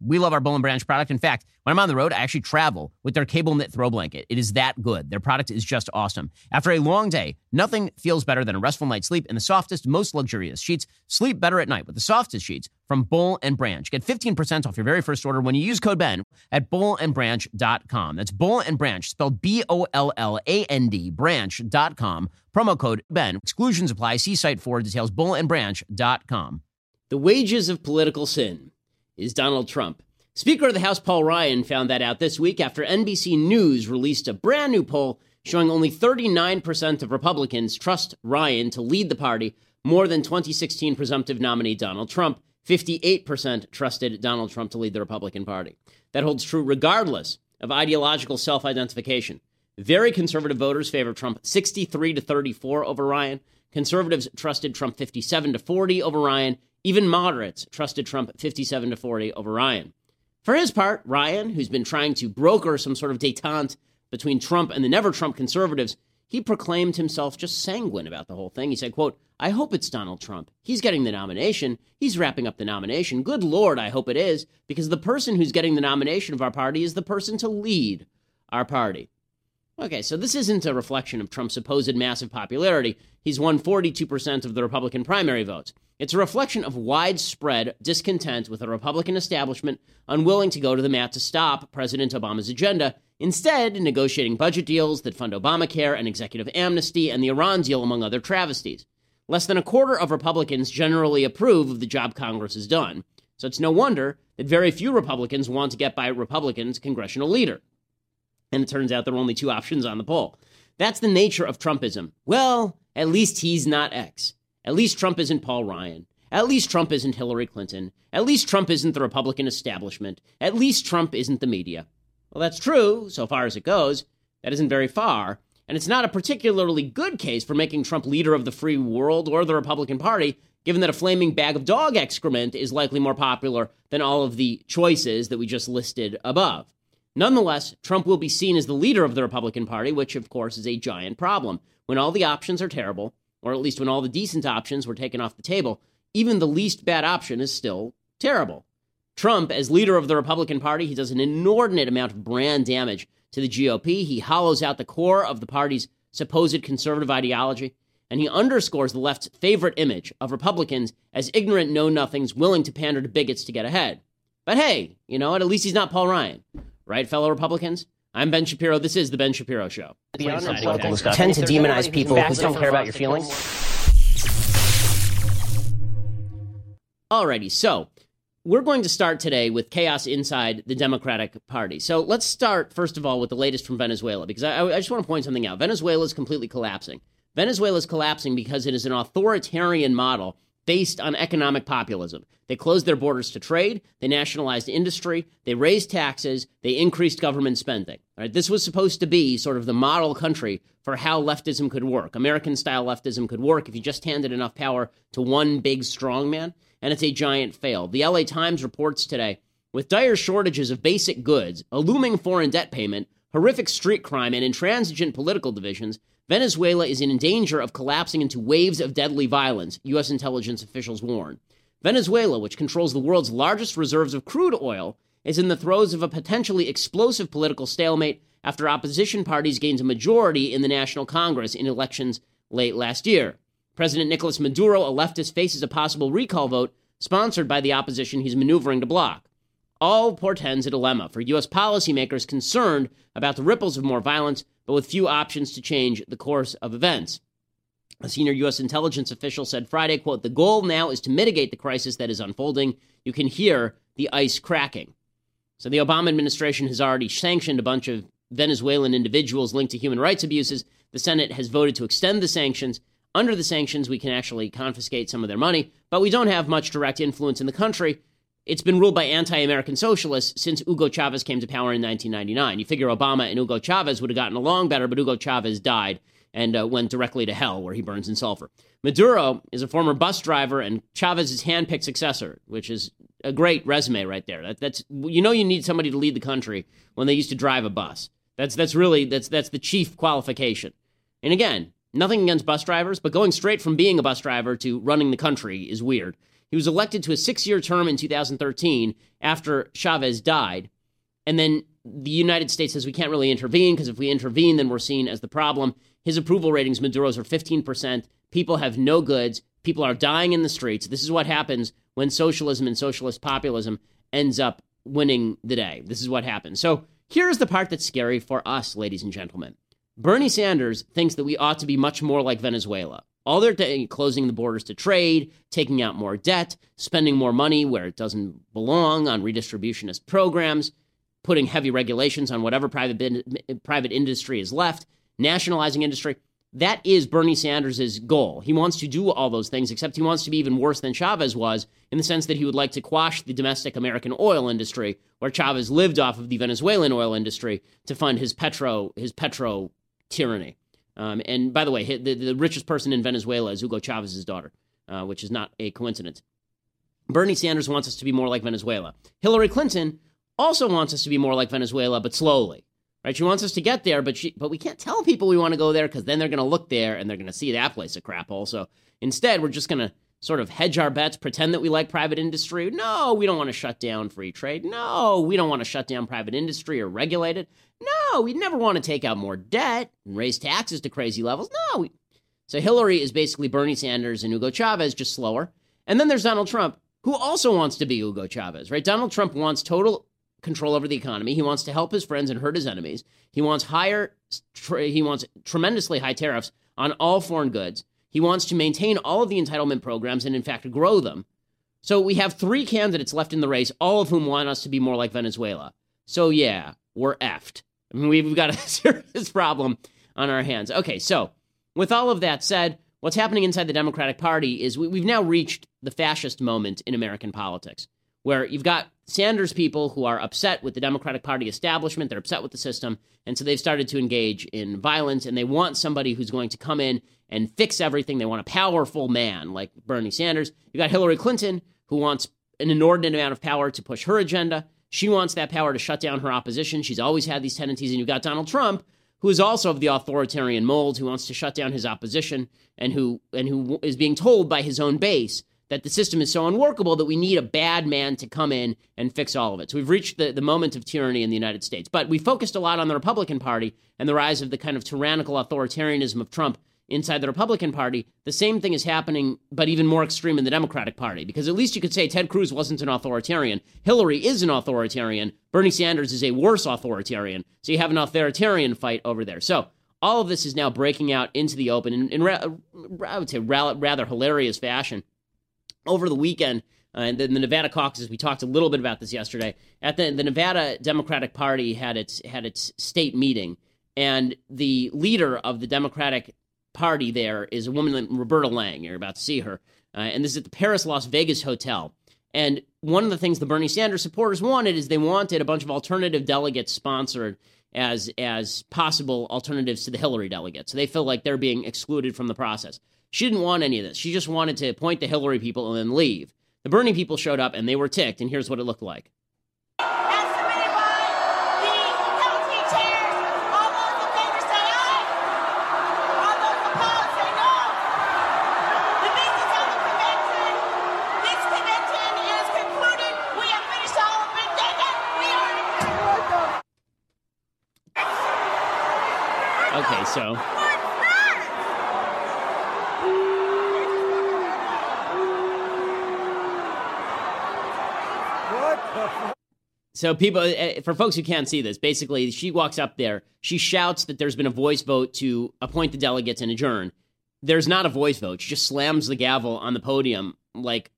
We love our Boll and Branch product. In fact, when I'm on the road, I actually travel with their cable knit throw blanket. It is that good. Their product is just awesome. After a long day, nothing feels better than a restful night's sleep in the softest, most luxurious sheets. Sleep better at night with the softest sheets from Boll and Branch. Get 15% off your very first order when you use code BEN at bollandbranch.com. That's Boll and Branch, spelled B O L L A N D, branch.com. Promo code BEN. Exclusions apply. See site for details. Bollandbranch.com. The wages of political sin is Donald Trump. Speaker of the House Paul Ryan found that out this week after NBC News released a brand new poll showing only 39% of Republicans trust Ryan to lead the party more than 2016 presumptive nominee Donald Trump. 58% trusted Donald Trump to lead the Republican Party. That holds true regardless of ideological self identification. Very conservative voters favor Trump 63 to 34 over Ryan. Conservatives trusted Trump 57 to 40 over Ryan. Even moderates trusted Trump 57 to 40 over Ryan. For his part, Ryan, who's been trying to broker some sort of detente between Trump and the never Trump conservatives, he proclaimed himself just sanguine about the whole thing. He said, quote, I hope it's Donald Trump. He's getting the nomination. He's wrapping up the nomination. Good Lord, I hope it is, because the person who's getting the nomination of our party is the person to lead our party. Okay, so this isn't a reflection of Trump's supposed massive popularity. He's won 42% of the Republican primary votes. It's a reflection of widespread discontent with a Republican establishment unwilling to go to the mat to stop President Obama's agenda, instead, negotiating budget deals that fund Obamacare and executive amnesty and the Iran deal, among other travesties. Less than a quarter of Republicans generally approve of the job Congress has done, so it's no wonder that very few Republicans want to get by Republicans' congressional leader. And it turns out there are only two options on the poll. That's the nature of Trumpism. Well, at least he's not X. At least Trump isn't Paul Ryan. At least Trump isn't Hillary Clinton. At least Trump isn't the Republican establishment. At least Trump isn't the media. Well, that's true, so far as it goes. That isn't very far. And it's not a particularly good case for making Trump leader of the free world or the Republican Party, given that a flaming bag of dog excrement is likely more popular than all of the choices that we just listed above. Nonetheless, Trump will be seen as the leader of the Republican Party, which, of course, is a giant problem. When all the options are terrible, or at least when all the decent options were taken off the table, even the least bad option is still terrible. Trump, as leader of the Republican Party, he does an inordinate amount of brand damage to the GOP. He hollows out the core of the party's supposed conservative ideology, and he underscores the left's favorite image of Republicans as ignorant know nothings willing to pander to bigots to get ahead. But hey, you know what? At least he's not Paul Ryan. Right, fellow Republicans? I'm Ben Shapiro. This is The Ben Shapiro Show. Tend to demonize people who don't care about your feelings. Alrighty, so we're going to start today with chaos inside the Democratic Party. So let's start, first of all, with the latest from Venezuela, because I, I just want to point something out. Venezuela is completely collapsing. Venezuela is collapsing because it is an authoritarian model based on economic populism. They closed their borders to trade, they nationalized industry, they raised taxes, they increased government spending. Right? This was supposed to be sort of the model country for how leftism could work. American style leftism could work if you just handed enough power to one big strong man, and it's a giant fail. The LA Times reports today with dire shortages of basic goods, a looming foreign debt payment, horrific street crime, and intransigent political divisions, Venezuela is in danger of collapsing into waves of deadly violence, U.S. intelligence officials warn. Venezuela, which controls the world's largest reserves of crude oil, is in the throes of a potentially explosive political stalemate after opposition parties gained a majority in the National Congress in elections late last year. President Nicolas Maduro, a leftist, faces a possible recall vote sponsored by the opposition he's maneuvering to block. All portends a dilemma for U.S. policymakers concerned about the ripples of more violence but with few options to change the course of events. A senior U.S. intelligence official said Friday, quote, the goal now is to mitigate the crisis that is unfolding. You can hear the ice cracking. So the Obama administration has already sanctioned a bunch of Venezuelan individuals linked to human rights abuses. The Senate has voted to extend the sanctions. under the sanctions, we can actually confiscate some of their money, but we don't have much direct influence in the country. It's been ruled by anti American socialists since Hugo Chavez came to power in 1999. You figure Obama and Hugo Chavez would have gotten along better, but Hugo Chavez died and uh, went directly to hell where he burns in sulfur. Maduro is a former bus driver and Chavez's handpicked successor, which is a great resume right there. That, that's you know you need somebody to lead the country when they used to drive a bus. That's that's really that's that's the chief qualification. And again, nothing against bus drivers, but going straight from being a bus driver to running the country is weird. He was elected to a six year term in 2013 after Chavez died. And then the United States says we can't really intervene because if we intervene, then we're seen as the problem. His approval ratings, Maduro's, are 15%. People have no goods. People are dying in the streets. This is what happens when socialism and socialist populism ends up winning the day. This is what happens. So here's the part that's scary for us, ladies and gentlemen. Bernie Sanders thinks that we ought to be much more like Venezuela. All they're doing, closing the borders to trade, taking out more debt, spending more money where it doesn't belong on redistributionist programs, putting heavy regulations on whatever private private industry is left, nationalizing industry. That is Bernie Sanders' goal. He wants to do all those things, except he wants to be even worse than Chavez was, in the sense that he would like to quash the domestic American oil industry, where Chavez lived off of the Venezuelan oil industry to fund his petro his petro tyranny. Um, and by the way, the, the, richest person in Venezuela is Hugo Chavez's daughter, uh, which is not a coincidence. Bernie Sanders wants us to be more like Venezuela. Hillary Clinton also wants us to be more like Venezuela, but slowly. Right? She wants us to get there, but she, but we can't tell people we want to go there because then they're going to look there and they're going to see that place a crap hole. So instead, we're just going to sort of hedge our bets, pretend that we like private industry. No, we don't want to shut down free trade. No, we don't want to shut down private industry or regulate it. No, we never want to take out more debt and raise taxes to crazy levels. No. We... So Hillary is basically Bernie Sanders and Hugo Chavez, just slower. And then there's Donald Trump, who also wants to be Hugo Chavez, right? Donald Trump wants total control over the economy. He wants to help his friends and hurt his enemies. He wants higher, he wants tremendously high tariffs on all foreign goods. He wants to maintain all of the entitlement programs and, in fact, grow them. So we have three candidates left in the race, all of whom want us to be more like Venezuela. So, yeah, we're effed. I mean, we've got a serious problem on our hands. Okay, so with all of that said, what's happening inside the Democratic Party is we, have now reached the fascist moment in American politics, where you've got Sanders people who are upset with the Democratic Party establishment, they're upset with the system, and so they've started to engage in violence, and they want somebody who's going to come in and fix everything. They want a powerful man like Bernie Sanders. You got Hillary Clinton, who wants an inordinate amount of power to push her agenda. She wants that power to shut down her opposition. She's always had these tendencies. And you've got Donald Trump, who is also of the authoritarian mold, who wants to shut down his opposition and who and who is being told by his own base that the system is so unworkable that we need a bad man to come in and fix all of it. So we've reached the, the moment of tyranny in the United States. But we focused a lot on the Republican Party and the rise of the kind of tyrannical authoritarianism of Trump inside the Republican Party, the same thing is happening, but even more extreme in the Democratic Party. Because at least you could say Ted Cruz wasn't an authoritarian. Hillary is an authoritarian. Bernie Sanders is a worse authoritarian. So you have an authoritarian fight over there. So all of this is now breaking out into the open in, in I would say, ra- rather hilarious fashion. Over the weekend, uh, and then the Nevada caucuses, we talked a little bit about this yesterday. At the, the Nevada Democratic Party had its had its state meeting, and the leader of the Democratic party there is a woman named Roberta Lange. You're about to see her. Uh, and this is at the Paris Las Vegas Hotel. And one of the things the Bernie Sanders supporters wanted is they wanted a bunch of alternative delegates sponsored as as possible alternatives to the Hillary delegates. So they feel like they're being excluded from the process. She didn't want any of this. She just wanted to appoint the Hillary people and then leave. The Bernie people showed up and they were ticked, and here's what it looked like. Okay, so. So people, eh, eh, for folks who can't see this, basically she walks up there, she shouts that there's been a voice vote to appoint the delegates and adjourn. There's not a voice vote. She just slams the gavel on the podium, like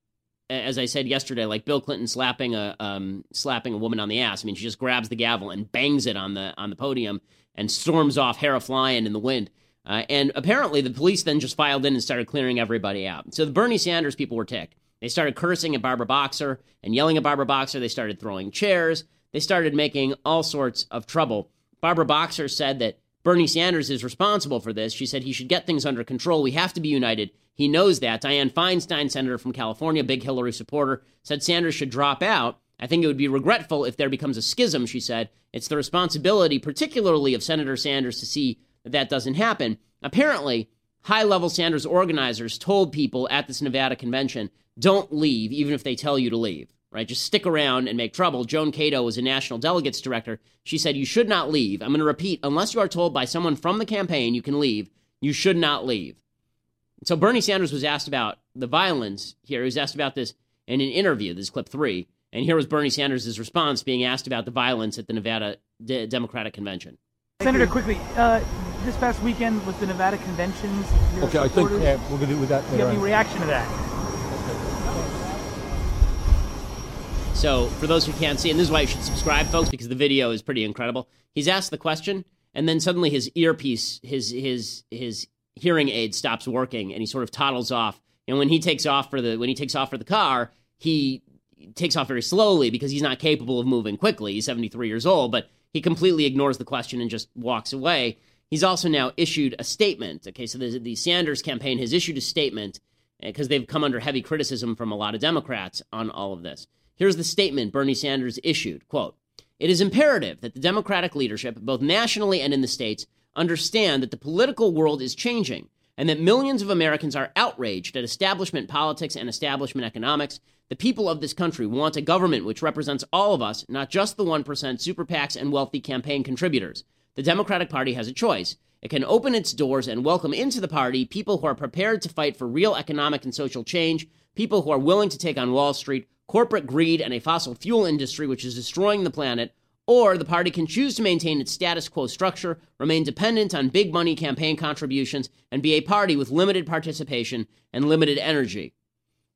as I said yesterday, like Bill Clinton slapping a um, slapping a woman on the ass. I mean, she just grabs the gavel and bangs it on the on the podium and storms off, hair flying in the wind. Uh, and apparently, the police then just filed in and started clearing everybody out. So the Bernie Sanders people were ticked. They started cursing at Barbara Boxer and yelling at Barbara Boxer. They started throwing chairs. They started making all sorts of trouble. Barbara Boxer said that Bernie Sanders is responsible for this. She said he should get things under control. We have to be united. He knows that. Dianne Feinstein, senator from California, big Hillary supporter, said Sanders should drop out. I think it would be regretful if there becomes a schism, she said. It's the responsibility, particularly of Senator Sanders, to see that that doesn't happen. Apparently, high level Sanders organizers told people at this Nevada convention don't leave, even if they tell you to leave, right? Just stick around and make trouble. Joan Kato was a national delegates director. She said, You should not leave. I'm going to repeat, unless you are told by someone from the campaign you can leave, you should not leave. So Bernie Sanders was asked about the violence here. He was asked about this in an interview. This is clip three. And here was Bernie Sanders' response being asked about the violence at the Nevada Democratic Convention. Senator, quickly, uh, this past weekend was the Nevada conventions. Okay, I think yeah, we're going to do with that. Do you have any reaction to that? So, for those who can't see, and this is why you should subscribe, folks, because the video is pretty incredible. He's asked the question, and then suddenly his earpiece, his his his hearing aid stops working, and he sort of toddles off. And when he takes off for the when he takes off for the car, he takes off very slowly because he's not capable of moving quickly. He's 73 years old, but he completely ignores the question and just walks away. He's also now issued a statement. Okay, so the, the Sanders campaign has issued a statement eh, because they've come under heavy criticism from a lot of Democrats on all of this. Here's the statement Bernie Sanders issued quote, It is imperative that the Democratic leadership, both nationally and in the states, understand that the political world is changing and that millions of Americans are outraged at establishment politics and establishment economics. The people of this country want a government which represents all of us, not just the 1% super PACs and wealthy campaign contributors. The Democratic Party has a choice. It can open its doors and welcome into the party people who are prepared to fight for real economic and social change, people who are willing to take on Wall Street, corporate greed, and a fossil fuel industry which is destroying the planet, or the party can choose to maintain its status quo structure, remain dependent on big money campaign contributions, and be a party with limited participation and limited energy.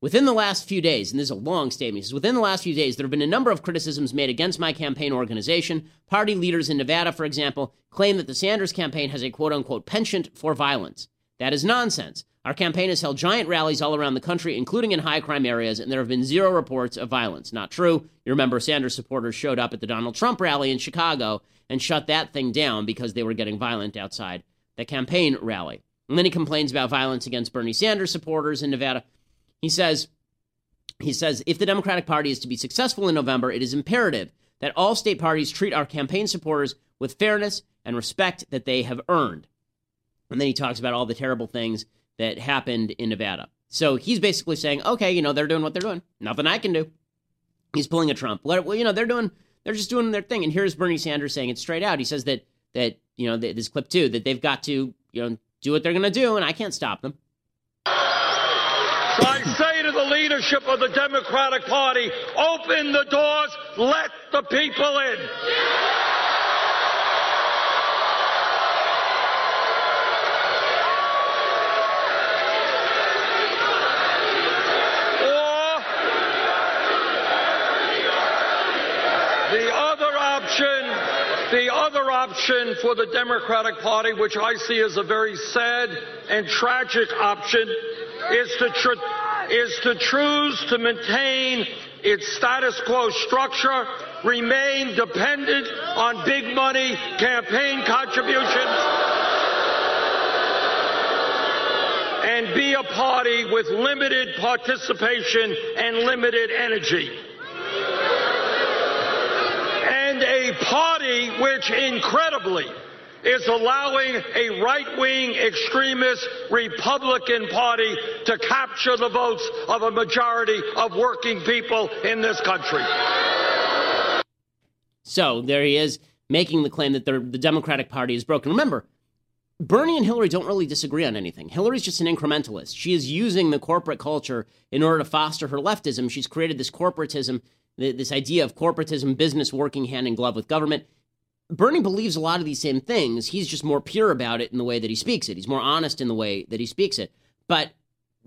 Within the last few days, and this is a long statement, says, within the last few days, there have been a number of criticisms made against my campaign organization. Party leaders in Nevada, for example, claim that the Sanders campaign has a quote unquote penchant for violence. That is nonsense. Our campaign has held giant rallies all around the country, including in high crime areas, and there have been zero reports of violence. Not true. You remember Sanders supporters showed up at the Donald Trump rally in Chicago and shut that thing down because they were getting violent outside the campaign rally. And then he complains about violence against Bernie Sanders supporters in Nevada. He says, he says, if the Democratic Party is to be successful in November, it is imperative that all state parties treat our campaign supporters with fairness and respect that they have earned. And then he talks about all the terrible things that happened in Nevada. So he's basically saying, okay, you know, they're doing what they're doing. Nothing I can do. He's pulling a Trump. Well, you know, they're doing, they're just doing their thing. And here's Bernie Sanders saying it straight out. He says that that you know this clip too that they've got to you know do what they're going to do, and I can't stop them. I say to the leadership of the Democratic Party, open the doors, let the people in. Or the other option the other option for the Democratic Party, which I see as a very sad and tragic option, is to, tr- is to choose to maintain its status quo structure, remain dependent on big money campaign contributions, and be a party with limited participation and limited energy? And a party which incredibly is allowing a right wing extremist Republican Party to capture the votes of a majority of working people in this country. So there he is making the claim that the Democratic Party is broken. Remember, Bernie and Hillary don't really disagree on anything. Hillary's just an incrementalist. She is using the corporate culture in order to foster her leftism. She's created this corporatism this idea of corporatism, business working hand in glove with government. Bernie believes a lot of these same things. He's just more pure about it in the way that he speaks it. He's more honest in the way that he speaks it. But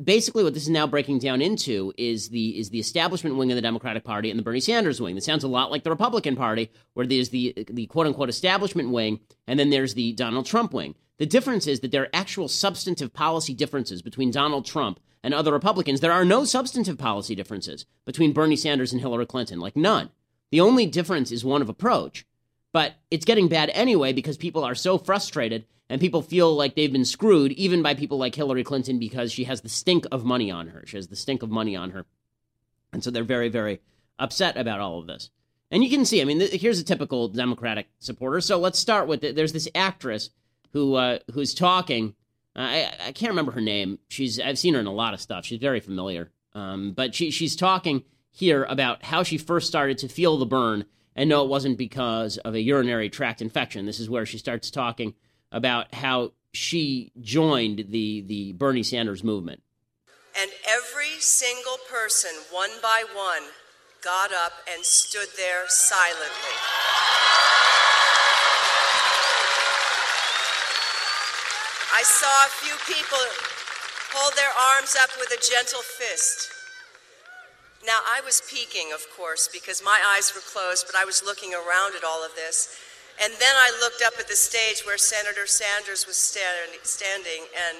basically what this is now breaking down into is the is the establishment wing of the Democratic Party and the Bernie Sanders wing. This sounds a lot like the Republican Party, where there's the the quote unquote establishment wing, and then there's the Donald Trump wing. The difference is that there are actual substantive policy differences between Donald Trump and other Republicans. There are no substantive policy differences between Bernie Sanders and Hillary Clinton, like none. The only difference is one of approach. But it's getting bad anyway because people are so frustrated and people feel like they've been screwed, even by people like Hillary Clinton, because she has the stink of money on her. She has the stink of money on her. And so they're very, very upset about all of this. And you can see, I mean, th- here's a typical Democratic supporter. So let's start with it. There's this actress who uh, who's talking. I, I can't remember her name. She's I've seen her in a lot of stuff. She's very familiar. Um, but she she's talking here about how she first started to feel the burn and no, it wasn't because of a urinary tract infection. This is where she starts talking about how she joined the the Bernie Sanders movement. And every single person, one by one, got up and stood there silently. I saw a few people hold their arms up with a gentle fist. Now, I was peeking, of course, because my eyes were closed, but I was looking around at all of this. And then I looked up at the stage where Senator Sanders was stand- standing, and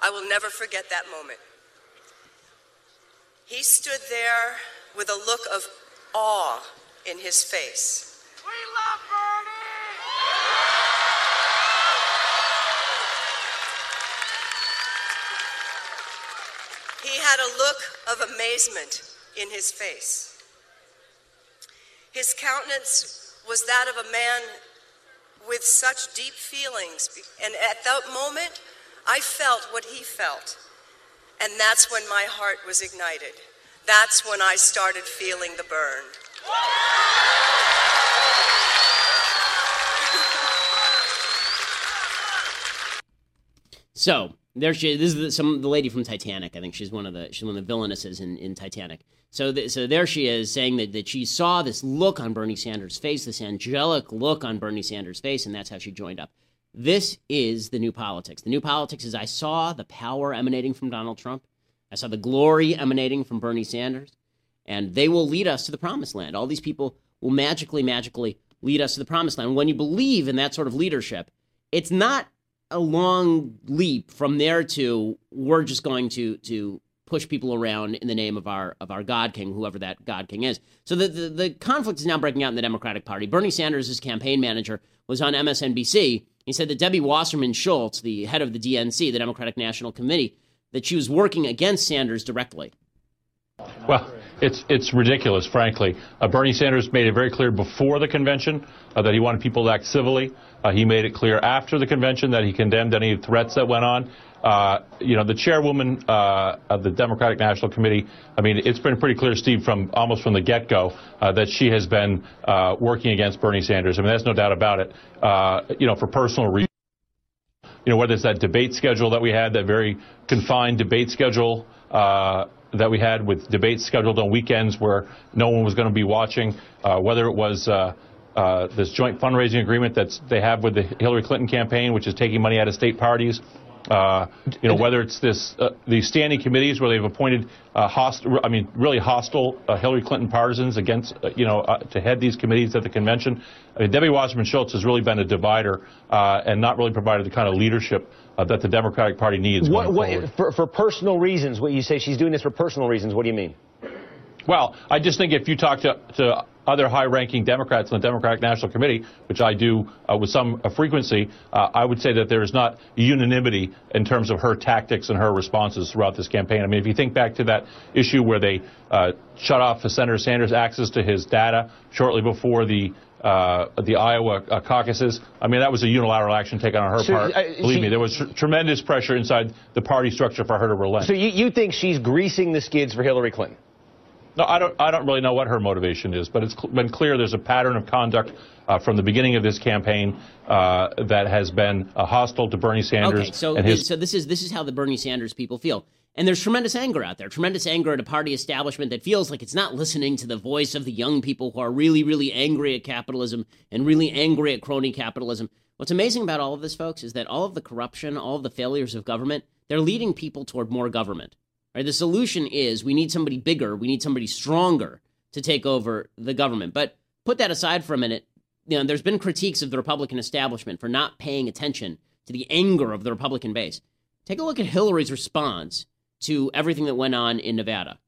I will never forget that moment. He stood there with a look of awe in his face. We love Bernie! He had a look of amazement in his face. His countenance was that of a man with such deep feelings. And at that moment, I felt what he felt. And that's when my heart was ignited. That's when I started feeling the burn. So there she this is the, some the lady from Titanic. I think she's one of the she's one of the villainesses in, in Titanic. So th- so there she is saying that, that she saw this look on Bernie Sanders' face, this angelic look on Bernie Sanders' face, and that's how she joined up. This is the new politics. The new politics is I saw the power emanating from Donald Trump. I saw the glory emanating from Bernie Sanders, and they will lead us to the promised land. All these people will magically, magically lead us to the promised land. When you believe in that sort of leadership, it's not a long leap from there to we're just going to to push people around in the name of our of our God King, whoever that God King is. So the, the, the conflict is now breaking out in the Democratic Party. Bernie Sanders' campaign manager was on MSNBC. He said that Debbie Wasserman Schultz, the head of the DNC, the Democratic National Committee, that she was working against Sanders directly. Well, it's it's ridiculous, frankly. Uh, Bernie Sanders made it very clear before the convention uh, that he wanted people to act civilly. Uh, he made it clear after the convention that he condemned any threats that went on. Uh, you know, the chairwoman uh, of the Democratic National Committee. I mean, it's been pretty clear, Steve, from almost from the get-go, uh, that she has been working against Bernie Sanders. I mean, there's no doubt about it. you know, for personal reasons. You know, whether it's that debate schedule that we had, that very confined debate schedule that we had with debates scheduled on weekends where no one was going to be watching, uh, whether it was uh, uh, this joint fundraising agreement that they have with the Hillary Clinton campaign, which is taking money out of state parties. Uh, you know, whether it's this, uh, these standing committees where they've appointed uh, hostile, I mean, really hostile Hillary Clinton partisans against, you know, to head these committees at the convention. I mean, Debbie Wasserman Schultz has really been a divider and not really provided the kind of leadership uh, that the Democratic Party needs. What, what, for, for personal reasons, what you say she's doing this for personal reasons, what do you mean? Well, I just think if you talk to, to other high-ranking Democrats in the Democratic National Committee, which I do uh, with some uh, frequency, uh, I would say that there is not unanimity in terms of her tactics and her responses throughout this campaign. I mean, if you think back to that issue where they uh, shut off Senator Sanders' access to his data shortly before the uh, the Iowa uh, caucuses. I mean, that was a unilateral action taken on her so, part. Uh, Believe she, me, there was tr- tremendous pressure inside the party structure for her to relent. So you, you think she's greasing the skids for Hillary Clinton? No, I don't. I don't really know what her motivation is, but it's cl- been clear there's a pattern of conduct uh, from the beginning of this campaign uh, that has been uh, hostile to Bernie Sanders. Okay, so his- so this is this is how the Bernie Sanders people feel. And there's tremendous anger out there, tremendous anger at a party establishment that feels like it's not listening to the voice of the young people who are really, really angry at capitalism and really angry at crony capitalism. What's amazing about all of this, folks, is that all of the corruption, all of the failures of government, they're leading people toward more government. Right? The solution is we need somebody bigger, we need somebody stronger to take over the government. But put that aside for a minute. you know, there's been critiques of the Republican establishment for not paying attention to the anger of the Republican base. Take a look at Hillary's response to everything that went on in Nevada.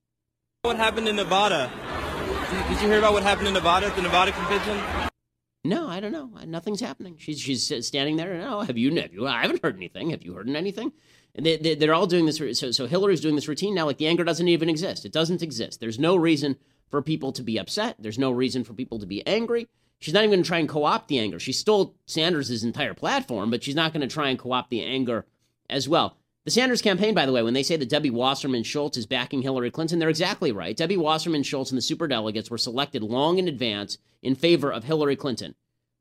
What happened in Nevada? Did you hear about what happened in Nevada at the Nevada convention? No, I don't know. Nothing's happening. She's she's standing there. No, have you? Have you? I haven't heard anything. Have you heard anything? They, are all doing this. So, so Hillary's doing this routine now. Like the anger doesn't even exist. It doesn't exist. There's no reason for people to be upset. There's no reason for people to be angry. She's not even going to try and co-opt the anger. She stole Sanders' entire platform, but she's not going to try and co-opt the anger as well. The Sanders campaign, by the way, when they say that Debbie Wasserman Schultz is backing Hillary Clinton, they're exactly right. Debbie Wasserman Schultz and the superdelegates were selected long in advance in favor of Hillary Clinton.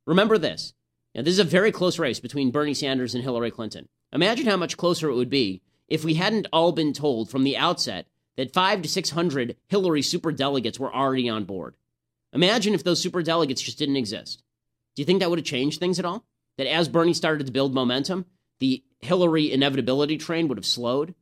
Remember this. Now, this is a very close race between Bernie Sanders and Hillary Clinton. Imagine how much closer it would be if we hadn't all been told from the outset that five to 600 Hillary superdelegates were already on board. Imagine if those superdelegates just didn't exist. Do you think that would have changed things at all? That as Bernie started to build momentum, the Hillary inevitability train would have slowed?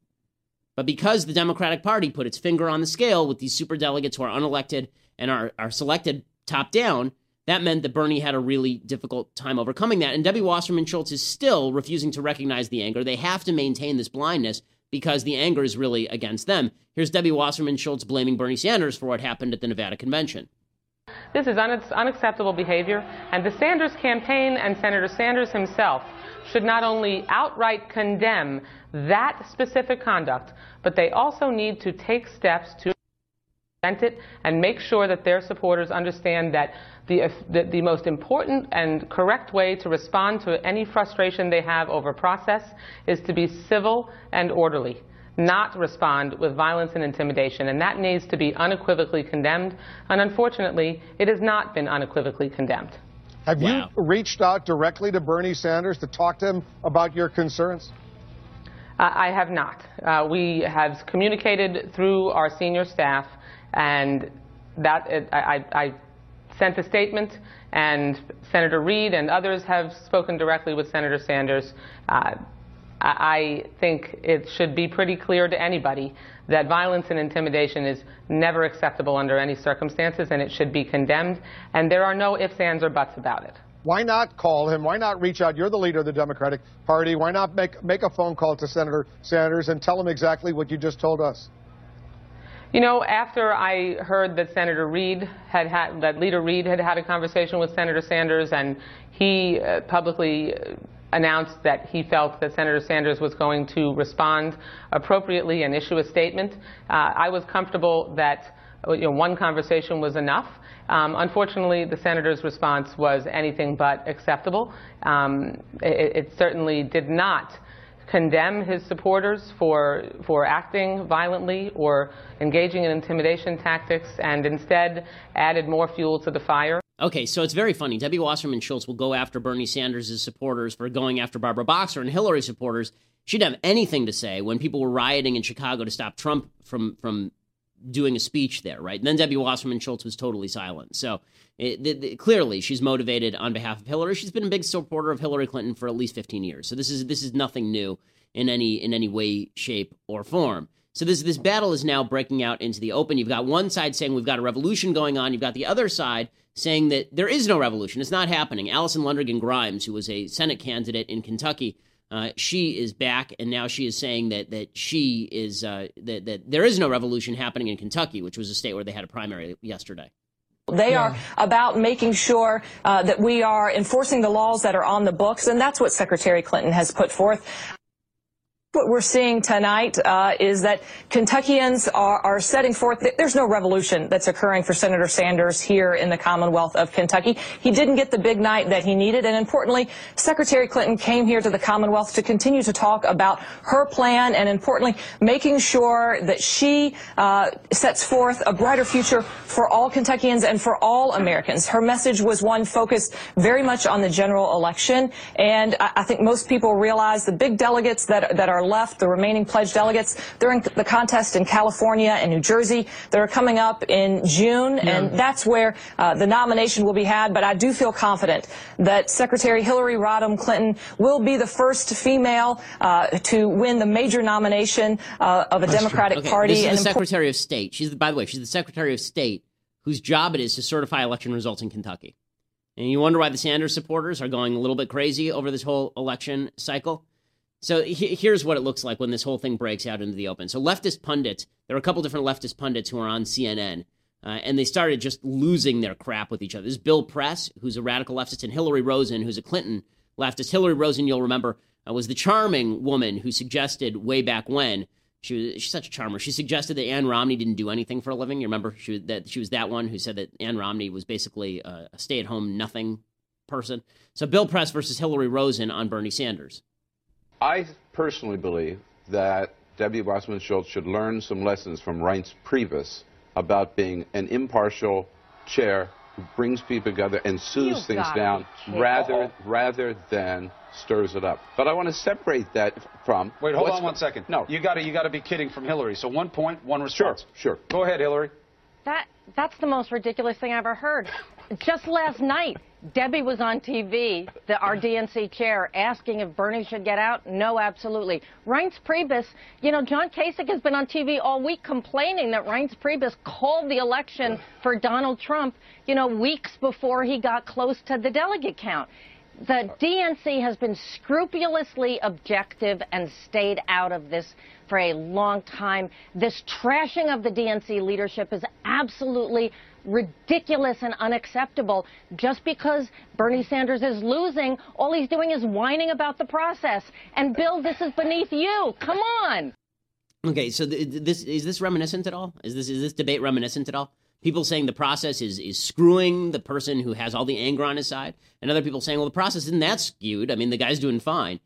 But because the Democratic Party put its finger on the scale with these superdelegates who are unelected and are, are selected top down, that meant that Bernie had a really difficult time overcoming that. And Debbie Wasserman Schultz is still refusing to recognize the anger. They have to maintain this blindness because the anger is really against them. Here's Debbie Wasserman Schultz blaming Bernie Sanders for what happened at the Nevada convention. This is un- unacceptable behavior, and the Sanders campaign and Senator Sanders himself should not only outright condemn that specific conduct, but they also need to take steps to prevent it and make sure that their supporters understand that the, the, the, most important and correct way to respond to any frustration they have over process is to be civil and orderly, not respond with violence and intimidation. And that needs to be unequivocally condemned. And unfortunately, it has not been unequivocally condemned. Have wow. you reached out directly to Bernie Sanders to talk to him about your concerns? Uh, I have not. Uh, we have communicated through our senior staff, and that it, I, I, sent a statement, and Senator Reid and others have spoken directly with Senator Sanders. Uh, I think it should be pretty clear to anybody that violence and intimidation is never acceptable under any circumstances, and it should be condemned. And there are no ifs, ands, or buts about it. Why not call him? Why not reach out? You're the leader of the Democratic Party. Why not make, make a phone call to Senator Sanders and tell him exactly what you just told us? You know, after I heard that Senator Reid had had, that Leader Reid had had a conversation with Senator Sanders, and he uh, publicly announced that he felt that Senator Sanders was going to respond appropriately and issue a statement, uh, I was comfortable that you know, one conversation was enough. Um, unfortunately, the senator's response was anything but acceptable. Um, it, it certainly did not condemn his supporters for, for acting violently or engaging in intimidation tactics and instead added more fuel to the fire. Okay, so it's very funny. Debbie Wasserman Schultz will go after Bernie Sanders' supporters for going after Barbara Boxer and Hillary supporters. She didn't have anything to say when people were rioting in Chicago to stop Trump from from doing a speech there, right? And then Debbie Wasserman Schultz was totally silent. So it, it, it, clearly, she's motivated on behalf of Hillary. She's been a big supporter of Hillary Clinton for at least 15 years. So this is this is nothing new in any in any way, shape, or form. So this this battle is now breaking out into the open. You've got one side saying we've got a revolution going on. You've got the other side saying that there is no revolution. It's not happening. Alison Lundergan Grimes, who was a Senate candidate in Kentucky, uh, she is back, and now she is saying that that she is uh, that that there is no revolution happening in Kentucky, which was a state where they had a primary yesterday. They yeah. are about making sure uh, that we are enforcing the laws that are on the books, and that's what Secretary Clinton has put forth. What we're seeing tonight uh, is that Kentuckians are, are, setting forth. There's no revolution that's occurring for Senator Sanders here in the Commonwealth of Kentucky. He didn't get the big night that he needed, and importantly, Secretary Clinton came here to the Commonwealth to continue to talk about her plan, and importantly, making sure that she uh, sets forth a brighter future for all Kentuckians and for all Americans. Her message was one focused very much on the general election, and I, I think most people realize the big delegates that that are left, the remaining pledged delegates. They're in the contest in California and New Jersey. They're coming up in June, yeah. and that's where uh, the nomination will be had. But I do feel confident that Secretary Hillary Rodham Clinton will be the first female uh, to win the major nomination uh, of a that's Democratic okay, Party. This is the Secretary of State. She's, by the way, she's the Secretary of State whose job it is to certify election results in Kentucky. And you wonder why the Sanders supporters are going a little bit crazy over this whole election cycle. So he- here's what it looks like when this whole thing breaks out into the open. So leftist pundits, there are a couple different leftist pundits who are on CNN, uh, and they started just losing their crap with each other. There's Bill Press, who's a radical leftist, and Hillary Rosen, who's a Clinton leftist. Hillary Rosen, you'll remember, uh, was the charming woman who suggested way back when she was she's such a charmer. She suggested that Ann Romney didn't do anything for a living. You remember she that she was that one who said that Ann Romney was basically a, a stay-at-home nothing person. So Bill Press versus Hillary Rosen on Bernie Sanders. I personally believe that Debbie Wasserman Schultz should learn some lessons from Reince Priebus about being an impartial chair who brings people together and soothes You things down rather rather than stirs it up. But I want to separate that from Wait, hold on one second. No, You got to you got to be kidding from Hillary. So one point, one response. Sure, sure. Go ahead, Hillary. That that's the most ridiculous thing I ever heard. Just last night, Debbie was on TV, the our DNC chair, asking if Bernie should get out. No, absolutely. Reince Priebus, you know, John Kasich has been on TV all week complaining that Reince Priebus called the election for Donald Trump, you know, weeks before he got close to the delegate count. The DNC has been scrupulously objective and stayed out of this for a long time. This trashing of the DNC leadership is absolutely ridiculous and unacceptable. Just because Bernie Sanders is losing, all he's doing is whining about the process. And Bill, this is beneath you. Come on. Okay, so th- th- this is this reminiscent at all? Is this is this debate reminiscent at all? People saying the process is is screwing the person who has all the anger on his side, and other people saying, well, the process isn't that skewed. I mean, the guy's doing fine.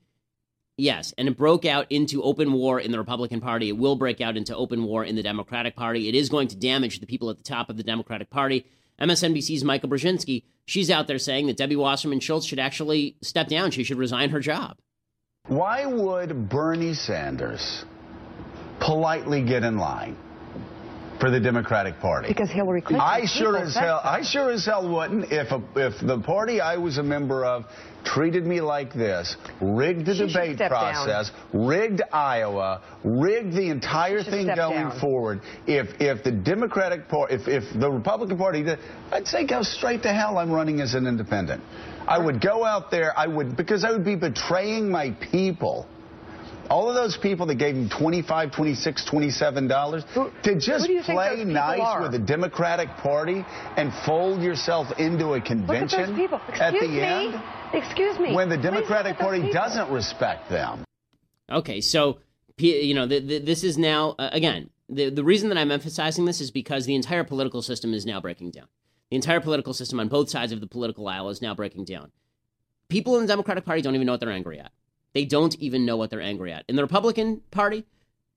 Yes, and it broke out into open war in the Republican Party. It will break out into open war in the Democratic Party. It is going to damage the people at the top of the Democratic Party. MSNBC's Mika Brzezinski, she's out there saying that Debbie Wasserman Schultz should actually step down. She should resign her job. Why would Bernie Sanders politely get in line for the Democratic Party? Because Hillary Clinton. I sure as hell. I sure as hell wouldn't if a, if the party I was a member of treated me like this, rigged the She debate step down. process, rigged Iowa, rigged the entire thing going down. forward. If if the Democratic Party, if if the Republican Party did, I'd say go straight to hell. I'm running as an independent. I would go out there. I would because I would be betraying my people. All of those people that gave him 25, 26, 27 dollars to just who do you think play nice are? with the Democratic Party and fold yourself into a convention those at the me. end Excuse me. when the Democratic Party people. doesn't respect them. Okay, so you know th- th- this is now uh, again the the reason that I'm emphasizing this is because the entire political system is now breaking down. The entire political system on both sides of the political aisle is now breaking down. People in the Democratic Party don't even know what they're angry at. They don't even know what they're angry at. In the Republican Party,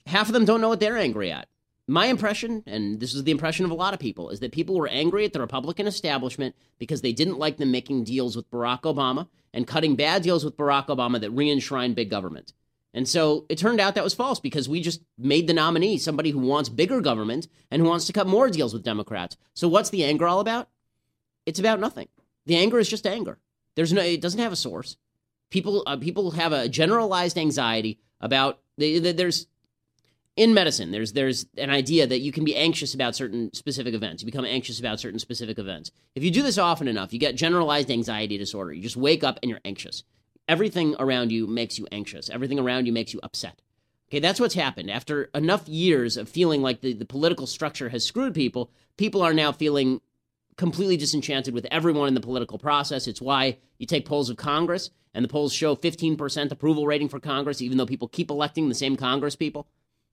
half of them don't know what they're angry at. My impression, and this is the impression of a lot of people, is that people were angry at the Republican establishment because they didn't like them making deals with Barack Obama and cutting bad deals with Barack Obama that re enshrined big government. And so it turned out that was false because we just made the nominee somebody who wants bigger government and who wants to cut more deals with Democrats. So what's the anger all about? It's about nothing. The anger is just anger. There's no. It doesn't have a source. People. Uh, people have a generalized anxiety about. They, there's in medicine. There's there's an idea that you can be anxious about certain specific events. You become anxious about certain specific events. If you do this often enough, you get generalized anxiety disorder. You just wake up and you're anxious. Everything around you makes you anxious. Everything around you makes you upset. Okay, that's what's happened. After enough years of feeling like the, the political structure has screwed people, people are now feeling completely disenchanted with everyone in the political process. It's why you take polls of Congress, and the polls show 15% approval rating for Congress, even though people keep electing the same Congress people.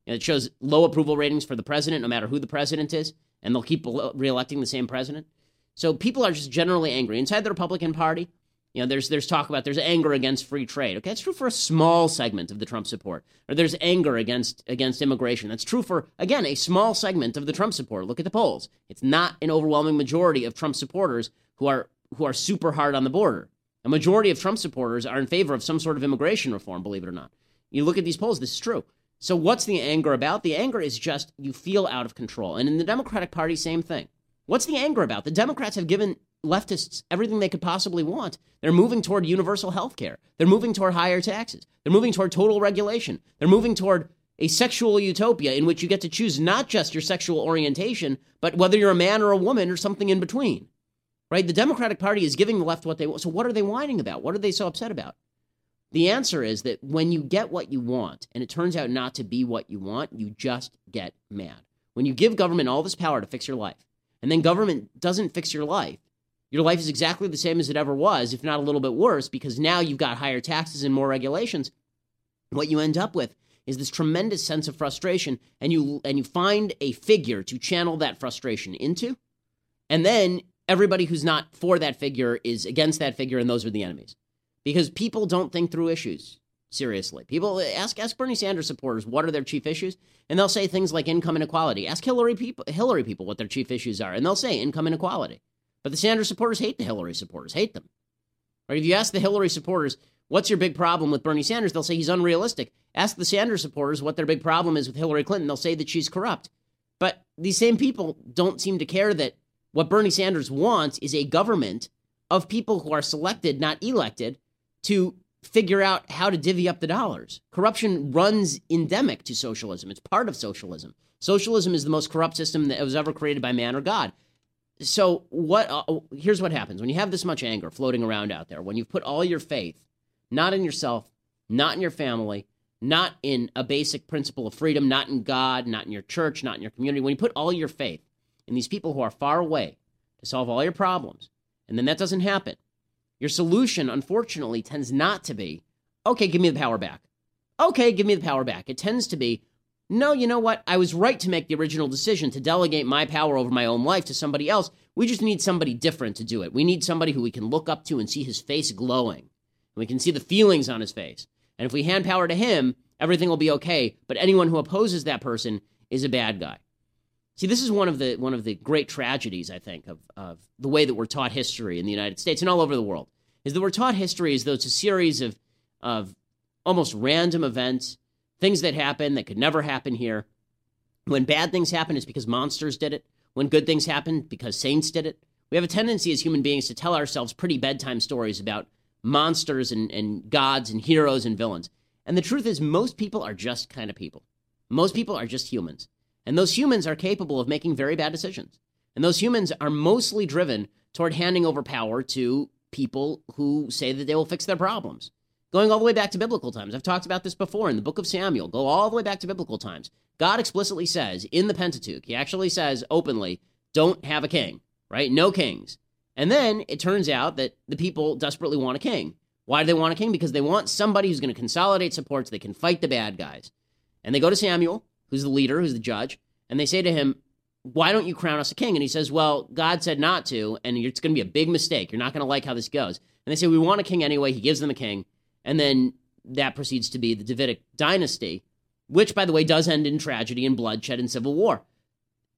And it shows low approval ratings for the president, no matter who the president is, and they'll keep reelecting the same president. So people are just generally angry. Inside the Republican Party, you know, there's there's talk about there's anger against free trade. Okay, that's true for a small segment of the Trump support. Or there's anger against against immigration. That's true for again a small segment of the Trump support. Look at the polls. It's not an overwhelming majority of Trump supporters who are who are super hard on the border. A majority of Trump supporters are in favor of some sort of immigration reform, believe it or not. You look at these polls, this is true. So what's the anger about? The anger is just you feel out of control. And in the Democratic Party, same thing. What's the anger about? The Democrats have given leftists everything they could possibly want. They're moving toward universal health care. They're moving toward higher taxes. They're moving toward total regulation. They're moving toward a sexual utopia in which you get to choose not just your sexual orientation, but whether you're a man or a woman or something in between. right? The Democratic Party is giving the left what they want. So what are they whining about? What are they so upset about? The answer is that when you get what you want and it turns out not to be what you want, you just get mad. When you give government all this power to fix your life, and then government doesn't fix your life, your life is exactly the same as it ever was, if not a little bit worse, because now you've got higher taxes and more regulations. What you end up with is this tremendous sense of frustration, and you and you find a figure to channel that frustration into, and then everybody who's not for that figure is against that figure, and those are the enemies. Because people don't think through issues seriously. People ask ask Bernie Sanders supporters what are their chief issues, and they'll say things like income inequality. Ask Hillary people Hillary people what their chief issues are, and they'll say income inequality. But the Sanders supporters hate the Hillary supporters, hate them. Right? If you ask the Hillary supporters, what's your big problem with Bernie Sanders, they'll say he's unrealistic. Ask the Sanders supporters what their big problem is with Hillary Clinton, they'll say that she's corrupt. But these same people don't seem to care that what Bernie Sanders wants is a government of people who are selected, not elected, to figure out how to divvy up the dollars. Corruption runs endemic to socialism. It's part of socialism. Socialism is the most corrupt system that was ever created by man or God so what uh, oh, here's what happens. When you have this much anger floating around out there when you've put all your faith not in yourself not in your family not in a basic principle of freedom not in god not in your church not in your community when you put all your faith in these people who are far away to solve all your problems and then that doesn't happen your solution unfortunately tends not to be okay give me the power back. Okay give me the power back. It tends to be no, you know what? I was right to make the original decision to delegate my power over my own life to somebody else. We just need somebody different to do it. We need somebody who we can look up to and see his face glowing. And we can see the feelings on his face. And if we hand power to him, everything will be okay. But anyone who opposes that person is a bad guy. See, this is one of the one of the great tragedies, I think, of, of the way that we're taught history in the United States and all over the world. Is that we're taught history as though it's a series of of almost random events things that happen that could never happen here. When bad things happen, it's because monsters did it. When good things happen, because saints did it. We have a tendency as human beings to tell ourselves pretty bedtime stories about monsters and, and gods and heroes and villains. And the truth is, most people are just kind of people. Most people are just humans. And those humans are capable of making very bad decisions. And those humans are mostly driven toward handing over power to people who say that they will fix their problems going all the way back to biblical times. I've talked about this before in the book of Samuel. Go all the way back to biblical times. God explicitly says in the Pentateuch, he actually says openly, don't have a king, right? No kings. And then it turns out that the people desperately want a king. Why do they want a king? Because they want somebody who's going to consolidate support so they can fight the bad guys. And they go to Samuel, who's the leader, who's the judge, and they say to him, Why don't you crown us a king? And he says, Well, God said not to, and it's going to be a big mistake. You're not going to like how this goes. And they say, We want a king anyway. He gives them a king. And then that proceeds to be the Davidic dynasty, which, by the way, does end in tragedy and bloodshed and civil war.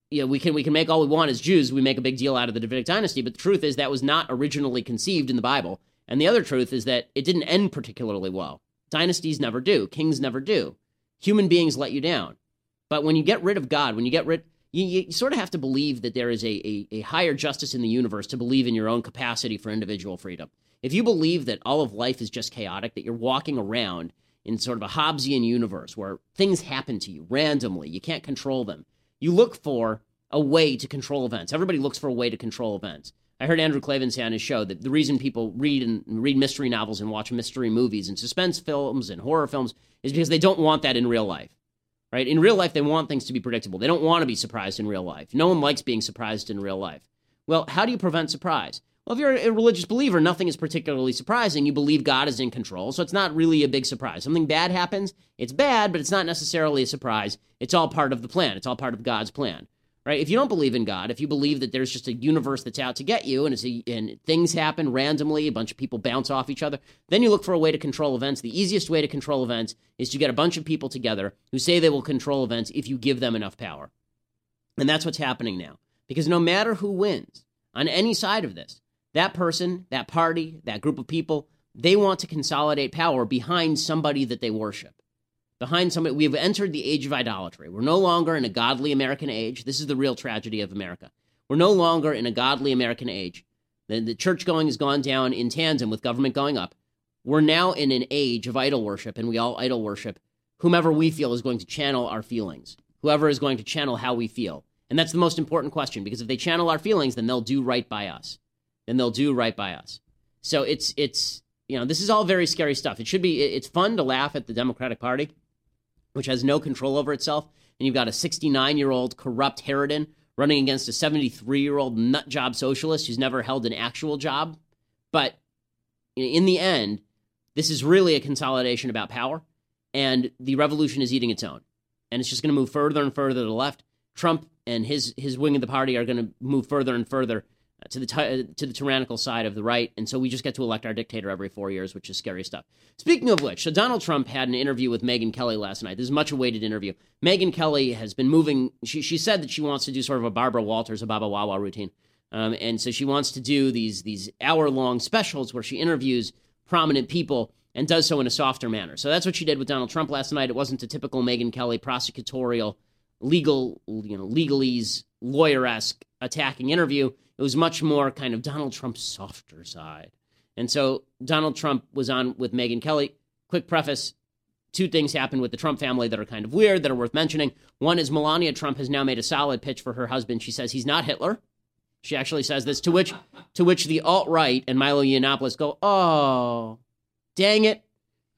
You know, we can we can make all we want as Jews. We make a big deal out of the Davidic dynasty, but the truth is that was not originally conceived in the Bible. And the other truth is that it didn't end particularly well. Dynasties never do. Kings never do. Human beings let you down. But when you get rid of God, when you get rid, you, you sort of have to believe that there is a, a, a higher justice in the universe to believe in your own capacity for individual freedom. If you believe that all of life is just chaotic, that you're walking around in sort of a Hobbesian universe where things happen to you randomly, you can't control them, you look for a way to control events. Everybody looks for a way to control events. I heard Andrew Klavan say on his show that the reason people read and read mystery novels and watch mystery movies and suspense films and horror films is because they don't want that in real life. Right? In real life, they want things to be predictable. They don't want to be surprised in real life. No one likes being surprised in real life. Well, how do you prevent surprise? Well, if you're a religious believer, nothing is particularly surprising. You believe God is in control, so it's not really a big surprise. Something bad happens, it's bad, but it's not necessarily a surprise. It's all part of the plan, it's all part of God's plan. Right? If you don't believe in God, if you believe that there's just a universe that's out to get you and, a, and things happen randomly, a bunch of people bounce off each other, then you look for a way to control events. The easiest way to control events is to get a bunch of people together who say they will control events if you give them enough power. And that's what's happening now. Because no matter who wins on any side of this, that person, that party, that group of people, they want to consolidate power behind somebody that they worship. Behind somebody, we've entered the age of idolatry. We're no longer in a godly American age. This is the real tragedy of America. We're no longer in a godly American age. The, the church going has gone down in tandem with government going up. We're now in an age of idol worship, and we all idol worship whomever we feel is going to channel our feelings, whoever is going to channel how we feel. And that's the most important question because if they channel our feelings, then they'll do right by us. Then they'll do right by us. So it's it's you know this is all very scary stuff. It should be it's fun to laugh at the Democratic Party, which has no control over itself, and you've got a 69 year old corrupt harridan running against a 73 year old nut job socialist who's never held an actual job. But in the end, this is really a consolidation about power, and the revolution is eating its own, and it's just going to move further and further to the left. Trump and his his wing of the party are going to move further and further to the ty- to the tyrannical side of the right, and so we just get to elect our dictator every four years, which is scary stuff. Speaking of which, so Donald Trump had an interview with Megyn Kelly last night. This is much awaited interview. Megyn Kelly has been moving. She she said that she wants to do sort of a Barbara Walters, a Baba Wawa routine, um, and so she wants to do these these hour long specials where she interviews prominent people and does so in a softer manner. So that's what she did with Donald Trump last night. It wasn't a typical Megyn Kelly prosecutorial, legal, you know, legalese, lawyer esque attacking interview. It was much more kind of Donald Trump's softer side. And so Donald Trump was on with Megyn Kelly. Quick preface two things happened with the Trump family that are kind of weird, that are worth mentioning. One is Melania Trump has now made a solid pitch for her husband. She says he's not Hitler. She actually says this, to which to which the alt right and Milo Yiannopoulos go, "Oh, dang it."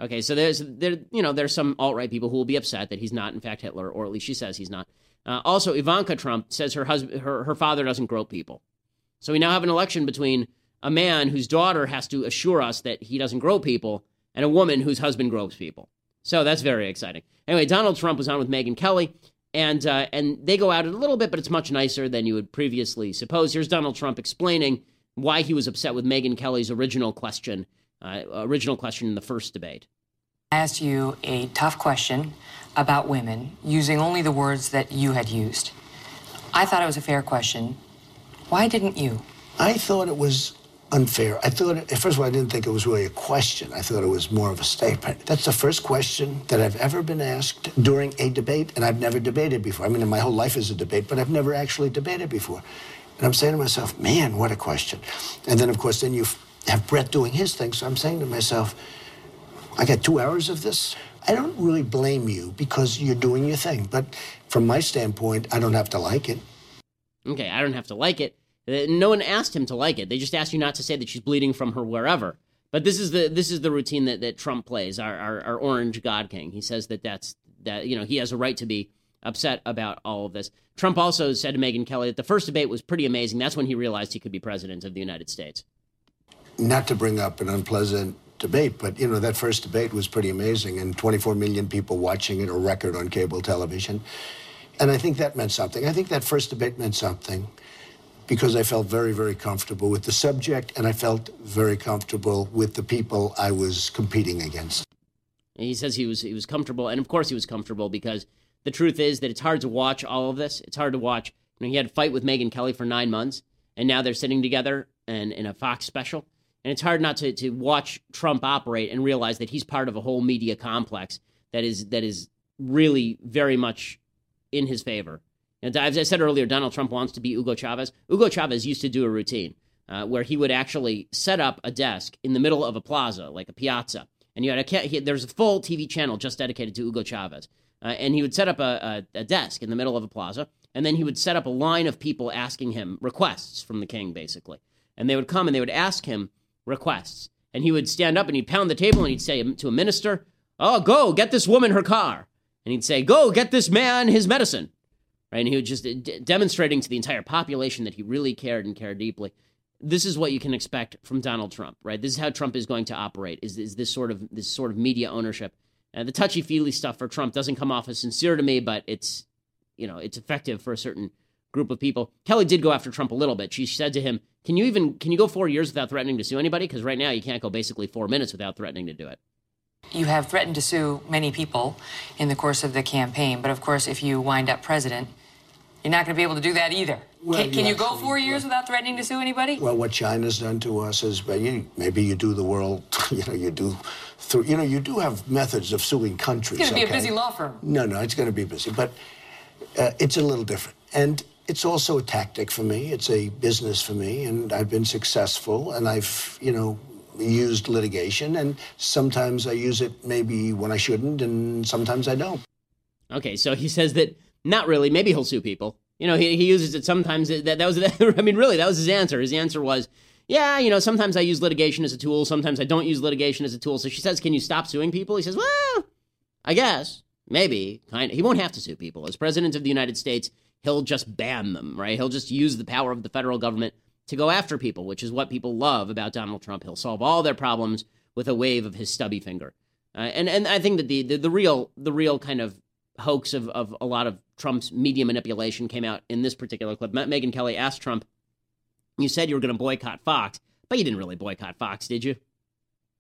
Okay, so there's there you know there's some alt right people who will be upset that he's not in fact Hitler, or at least she says he's not. Uh, also, Ivanka Trump says her husband her her father doesn't grope people. So we now have an election between a man whose daughter has to assure us that he doesn't grope people and a woman whose husband gropes people. So that's very exciting. Anyway, Donald Trump was on with Megyn Kelly, and uh, and they go at it a little bit, but it's much nicer than you would previously suppose. Here's Donald Trump explaining why he was upset with Megyn Kelly's original question, uh, original question in the first debate. I asked you a tough question about women using only the words that you had used. I thought it was a fair question. Why didn't you? I thought it was unfair. I thought, it, first of all, I didn't think it was really a question. I thought it was more of a statement. That's the first question that I've ever been asked during a debate, and I've never debated before. I mean, my whole life is a debate, but I've never actually debated before. And I'm saying to myself, man, what a question. And then, of course, then you have Brett doing his thing, so I'm saying to myself, I got two hours of this. I don't really blame you because you're doing your thing, but from my standpoint, I don't have to like it. Okay, I don't have to like it. Uh, no one asked him to like it. They just asked you not to say that she's bleeding from her wherever. But this is the this is the routine that, that Trump plays. Our, our our orange God King. He says that that's that you know he has a right to be upset about all of this. Trump also said to Megyn Kelly that the first debate was pretty amazing. That's when he realized he could be president of the United States. Not to bring up an unpleasant debate, but you know that first debate was pretty amazing, and 24 million people watching it, a record on cable television, and I think that meant something. I think that first debate meant something because I felt very, very comfortable with the subject, and I felt very comfortable with the people I was competing against. He says he was he was comfortable, and of course he was comfortable because the truth is that it's hard to watch all of this. It's hard to watch. You know, he had a fight with Megyn Kelly for nine months, and now they're sitting together and in a Fox special. And it's hard not to, to watch Trump operate and realize that he's part of a whole media complex that is that is really very much in his favor. And as I said earlier, Donald Trump wants to be Hugo Chavez. Hugo Chavez used to do a routine uh, where he would actually set up a desk in the middle of a plaza, like a piazza, and you had a he, there's a full TV channel just dedicated to Hugo Chavez, uh, and he would set up a, a, a desk in the middle of a plaza, and then he would set up a line of people asking him requests from the king, basically, and they would come and they would ask him requests, and he would stand up and he'd pound the table and he'd say to a minister, "Oh, go get this woman her car," and he'd say, "Go get this man his medicine." Right, and he was just d- demonstrating to the entire population that he really cared and cared deeply this is what you can expect from Donald Trump, right? This is how Trump is going to operate. Is, is this sort of this sort of media ownership? And the touchy feely stuff for Trump doesn't come off as sincere to me, but it's you know it's effective for a certain group of people. Kelly did go after Trump a little bit. She said to him, "Can you even can you go four years without threatening to sue anybody? Because right now you can't go basically four minutes without threatening to do it." You have threatened to sue many people in the course of the campaign, but of course, if you wind up president, you're not going to be able to do that either. Well, can, can you you go four years without threatening to sue anybody? Well, what China's done to us is, but you, maybe you do the world, you know, you do, through, you know, you do have methods of suing countries. It's going to be okay? a busy law firm. No, no, it's going to be busy, but uh, it's a little different, and it's also a tactic for me. It's a business for me, and I've been successful, and I've, you know, used litigation, and sometimes I use it maybe when I shouldn't, and sometimes I don't. Okay, so he says that not really. Maybe he'll sue people. You know, he, he uses it sometimes. That that was I mean, really, that was his answer. His answer was, yeah, you know, sometimes I use litigation as a tool, sometimes I don't use litigation as a tool. So she says, can you stop suing people? He says, well, I guess, maybe, kind of. He won't have to sue people. As president of the United States, he'll just ban them, right? He'll just use the power of the federal government to go after people, which is what people love about Donald Trump. He'll solve all their problems with a wave of his stubby finger. Uh, and and I think that the, the, the real the real kind of hoax of, of a lot of Trump's media manipulation came out in this particular clip. Megyn Kelly asked Trump, "You said you were going to boycott Fox, but you didn't really boycott Fox, did you?"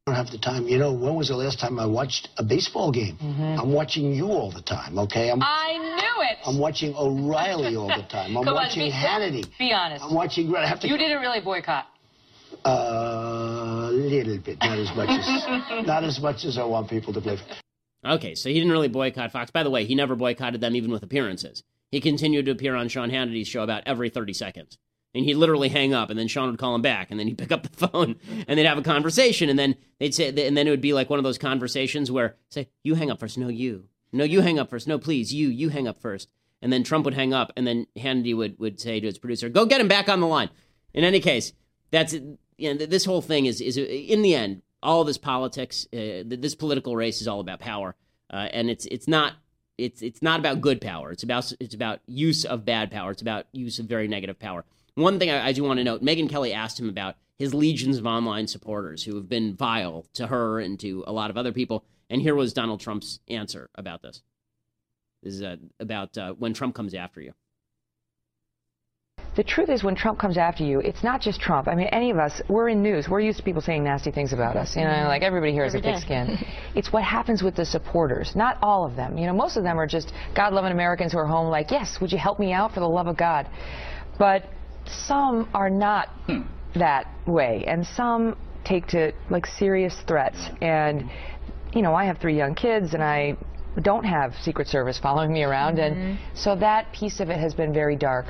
I don't have the time. You know, when was the last time I watched a baseball game? Mm-hmm. I'm watching you all the time, okay? I'm, I knew it. I'm watching O'Reilly all the time. I'm Come on, watching be- Hannity. Be honest. I'm watching. I have to. You didn't really boycott. A little bit, not as much as not as much as I want people to believe. Okay, so he didn't really boycott Fox. By the way, he never boycotted them even with appearances. He continued to appear on Sean Hannity's show about every 30 seconds. And he'd literally hang up, and then Sean would call him back, and then he'd pick up the phone, and they'd have a conversation, and then they'd say, and then it would be like one of those conversations where say, "You hang up first, no, you, no, you hang up first, no, please, you, you hang up first. And then Trump would hang up, and then Hannity would would say to his producer, "Go get him back on the line." In any case, that's you know, this whole thing is is in the end all this politics, uh, this political race is all about power, uh, and it's it's not it's it's not about good power. It's about it's about use of bad power. It's about use of very negative power. One thing I, I do want to note: Megyn Kelly asked him about his legions of online supporters who have been vile to her and to a lot of other people, and here was Donald Trump's answer about this. This is uh, about uh, when Trump comes after you. The truth is, when Trump comes after you, it's not just Trump. I mean, any of us, we're in news. We're used to people saying nasty things about us. You know, like everybody here has Every a thick skin. it's what happens with the supporters. Not all of them. You know, most of them are just God-loving Americans who are home like, yes, would you help me out for the love of God? But some are not that way, and some take to like serious threats. And you know, I have three young kids, and I don't have Secret Service following me around, and so that piece of it has been very dark.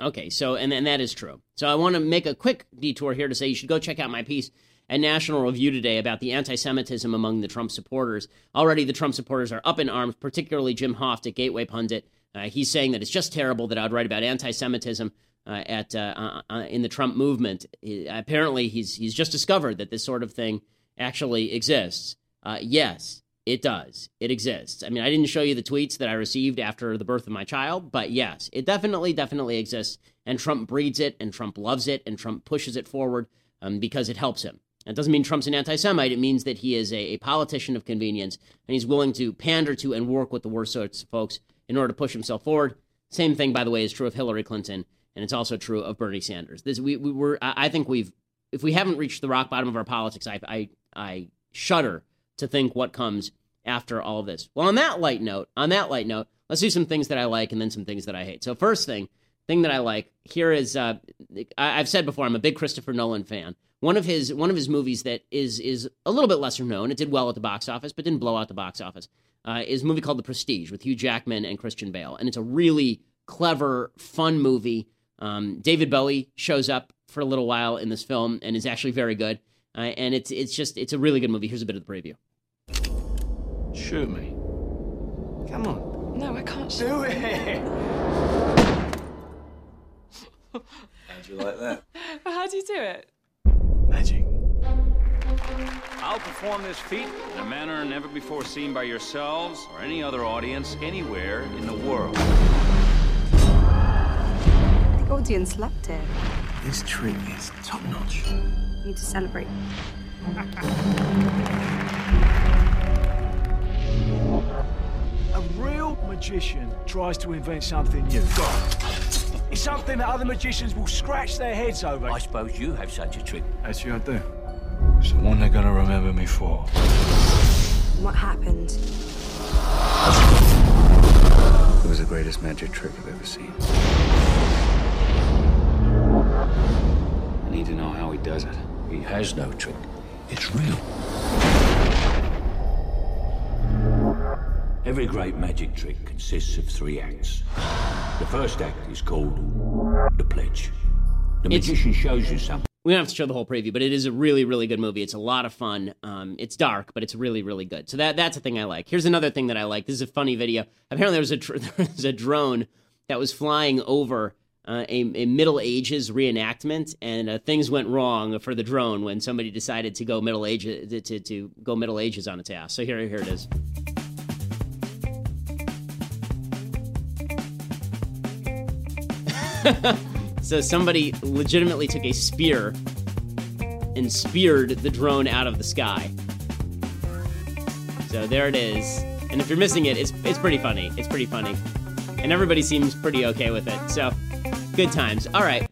Okay, so and, and that is true. So I want to make a quick detour here to say you should go check out my piece at National Review today about the anti-Semitism among the Trump supporters. Already, the Trump supporters are up in arms, particularly Jim Hoft at Gateway Pundit. Uh, he's saying that it's just terrible that I would write about anti-Semitism uh, at uh, uh, in the Trump movement. He- apparently, he's he's just discovered that this sort of thing actually exists. Uh, yes, it does. It exists. I mean, I didn't show you the tweets that I received after the birth of my child, but yes, it definitely, definitely exists. And Trump breeds it, and Trump loves it, and Trump pushes it forward um, because it helps him. That doesn't mean Trump's an anti Semite. It means that he is a, a politician of convenience, and he's willing to pander to and work with the worst sorts of folks in order to push himself forward. Same thing, by the way, is true of Hillary Clinton, and it's also true of Bernie Sanders. This, we, we were, I think we've, if we haven't reached the rock bottom of our politics, I, I, I shudder to think what comes after all of this. Well, on that light note, on that light note, let's do some things that I like and then some things that I hate. So, first thing, thing that I like here is uh, I, I've said before, I'm a big Christopher Nolan fan. One of his one of his movies that is is a little bit lesser known. It did well at the box office, but didn't blow out the box office. Uh, is a movie called The Prestige with Hugh Jackman and Christian Bale, and it's a really clever, fun movie. Um, David Bowie shows up for a little while in this film and is actually very good. Uh, and it's it's just it's a really good movie. Here's a bit of the preview. Shoot me. Come on. No, I can't Do it. How'd you like that? How do you do it? Magic. I'll perform this feat in a manner never before seen by yourselves or any other audience anywhere in the world. The audience loved it. This trick is top notch. You need to celebrate. A real magician tries to invent something new. It's something that other magicians will scratch their heads over. I suppose you have such a trick. Actually, I do. It's the one they're gonna remember me for. What happened? It was the greatest magic trick I've ever seen. Know how he does it. He has no trick. It's real. Every great magic trick consists of three acts. The first act is called the pledge. The It's- magician shows you something. We don't have to show the whole preview, but it is a really, really good movie. It's a lot of fun. Um, it's dark, but it's really, really good. So that that's a thing I like. Here's another thing that I like. This is a funny video. Apparently, there was a tr- there was a drone that was flying over uh, a, a, Middle Ages reenactment, and uh, things went wrong for the drone when somebody decided to go Middle Ages to, to go Middle Ages on its ass. So here, here it is. so somebody legitimately took a spear and speared the drone out of the sky. So there it is. And if you're missing it, it's it's pretty funny. It's pretty funny. And everybody seems pretty okay with it. So good times. All right.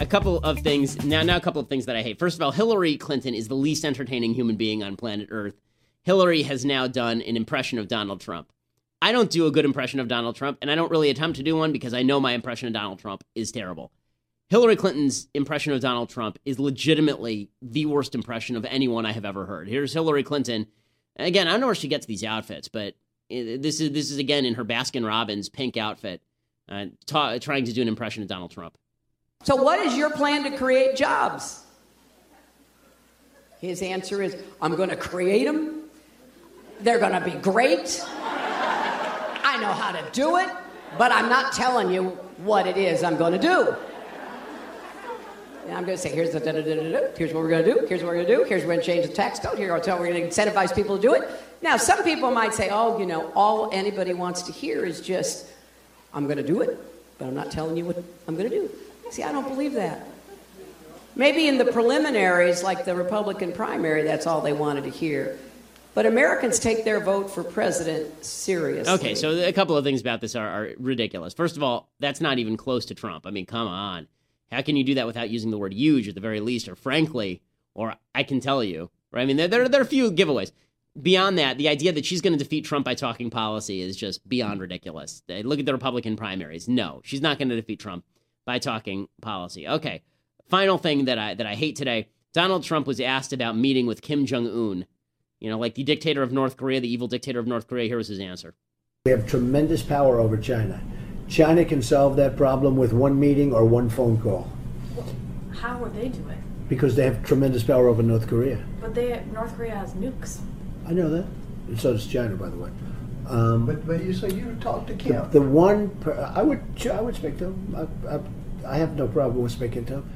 A couple of things. Now now a couple of things that I hate. First of all, Hillary Clinton is the least entertaining human being on planet Earth. Hillary has now done an impression of Donald Trump. I don't do a good impression of Donald Trump, and I don't really attempt to do one because I know my impression of Donald Trump is terrible. Hillary Clinton's impression of Donald Trump is legitimately the worst impression of anyone I have ever heard. Here's Hillary Clinton. Again, I don't know where she gets these outfits, but eh, this is this is again in her Baskin Robbins pink outfit, uh, ta- trying to do an impression of Donald Trump. So, what is your plan to create jobs? His answer is, "I'm going to create them. They're going to be great." I know how to do it, but I'm not telling you what it is I'm going to do. And I'm going to say, here's the Here's what we're going to do. Here's what we're going to do. Here's we're going to change the tax code. Here, tell we're going to incentivize people to do it. Now, some people might say, oh, you know, all anybody wants to hear is just, I'm going to do it, but I'm not telling you what I'm going to do. See, I don't believe that. Maybe in the preliminaries, like the Republican primary, that's all they wanted to hear. But Americans take their vote for president seriously. Okay, so a couple of things about this are, are, ridiculous. First of all, that's not even close to Trump. I mean, come on. How can you do that without using the word huge at the very least, or frankly, or I can tell you, right? I mean, there, there, there are a few giveaways. Beyond that, the idea that she's going to defeat Trump by talking policy is just beyond ridiculous. Look at the Republican primaries. No, she's not going to defeat Trump by talking policy. Okay, final thing that I that I hate today. Donald Trump was asked about meeting with Kim Jong Un you know, like the dictator of North Korea, the evil dictator of North Korea. Here was his answer. We have tremendous power over China. China can solve that problem with one meeting or one phone call. How would they do it? Because they have tremendous power over North Korea. But they North Korea has nukes. I know that. And so does China, by the way. Um, but but you so you talk to Kim. The, the one per, I would I would speak to him. I, I, I, have no problem with speaking to him.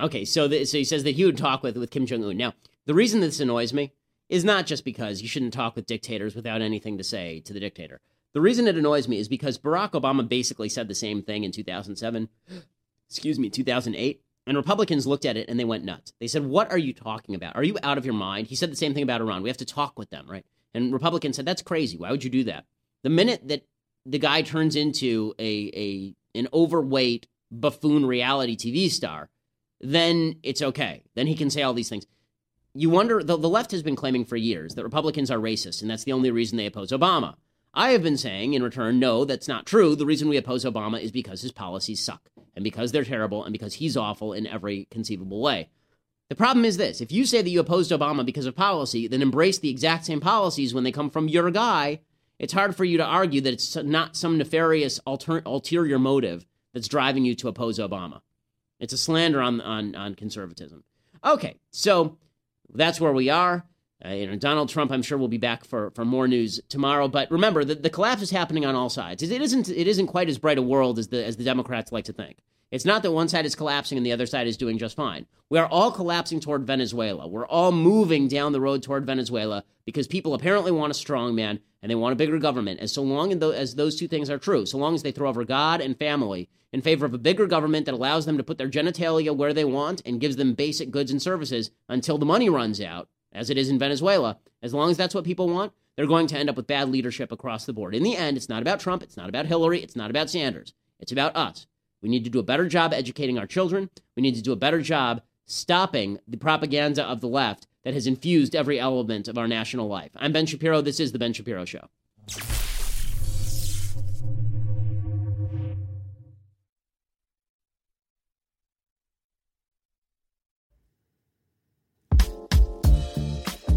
Okay, so the, so he says that he would talk with with Kim Jong Un. Now the reason this annoys me is not just because you shouldn't talk with dictators without anything to say to the dictator. The reason it annoys me is because Barack Obama basically said the same thing in 2007, excuse me, 2008. And Republicans looked at it and they went nuts. They said, What are you talking about? Are you out of your mind? He said the same thing about Iran. We have to talk with them, right? And Republicans said, That's crazy. Why would you do that? The minute that the guy turns into a, a an overweight buffoon reality TV star, then it's okay. Then he can say all these things you wonder the, the left has been claiming for years that Republicans are racist, and that's the only reason they oppose Obama. I have been saying in return, no, that's not true. The reason we oppose Obama is because his policies suck, and because they're terrible, and because he's awful in every conceivable way. The problem is this if you say that you opposed Obama because of policy, then embrace the exact same policies when they come from your guy. It's hard for you to argue that it's not some nefarious alter- ulterior motive that's driving you to oppose Obama. It's a slander on, on, on conservatism. Okay, so that's where we are. Uh, you know, Donald Trump, I'm sure, will be back for, for more news tomorrow. But remember, the, the collapse is happening on all sides. It isn't it isn't quite as bright a world as the as the Democrats like to think. It's not that one side is collapsing and the other side is doing just fine. We are all collapsing toward Venezuela. We're all moving down the road toward Venezuela because people apparently want a strong man and they want a bigger government. And so long as those two things are true, so long as they throw over God and family in favor of a bigger government that allows them to put their genitalia where they want and gives them basic goods and services until the money runs out, as it is in Venezuela, as long as that's what people want, they're going to end up with bad leadership across the board. In the end, it's not about Trump, it's not about Hillary, it's not about Sanders. It's about us. We need to do a better job educating our children. We need to do a better job stopping the propaganda of the left that has infused every element of our national life. I'm Ben Shapiro. This is The Ben Shapiro Show.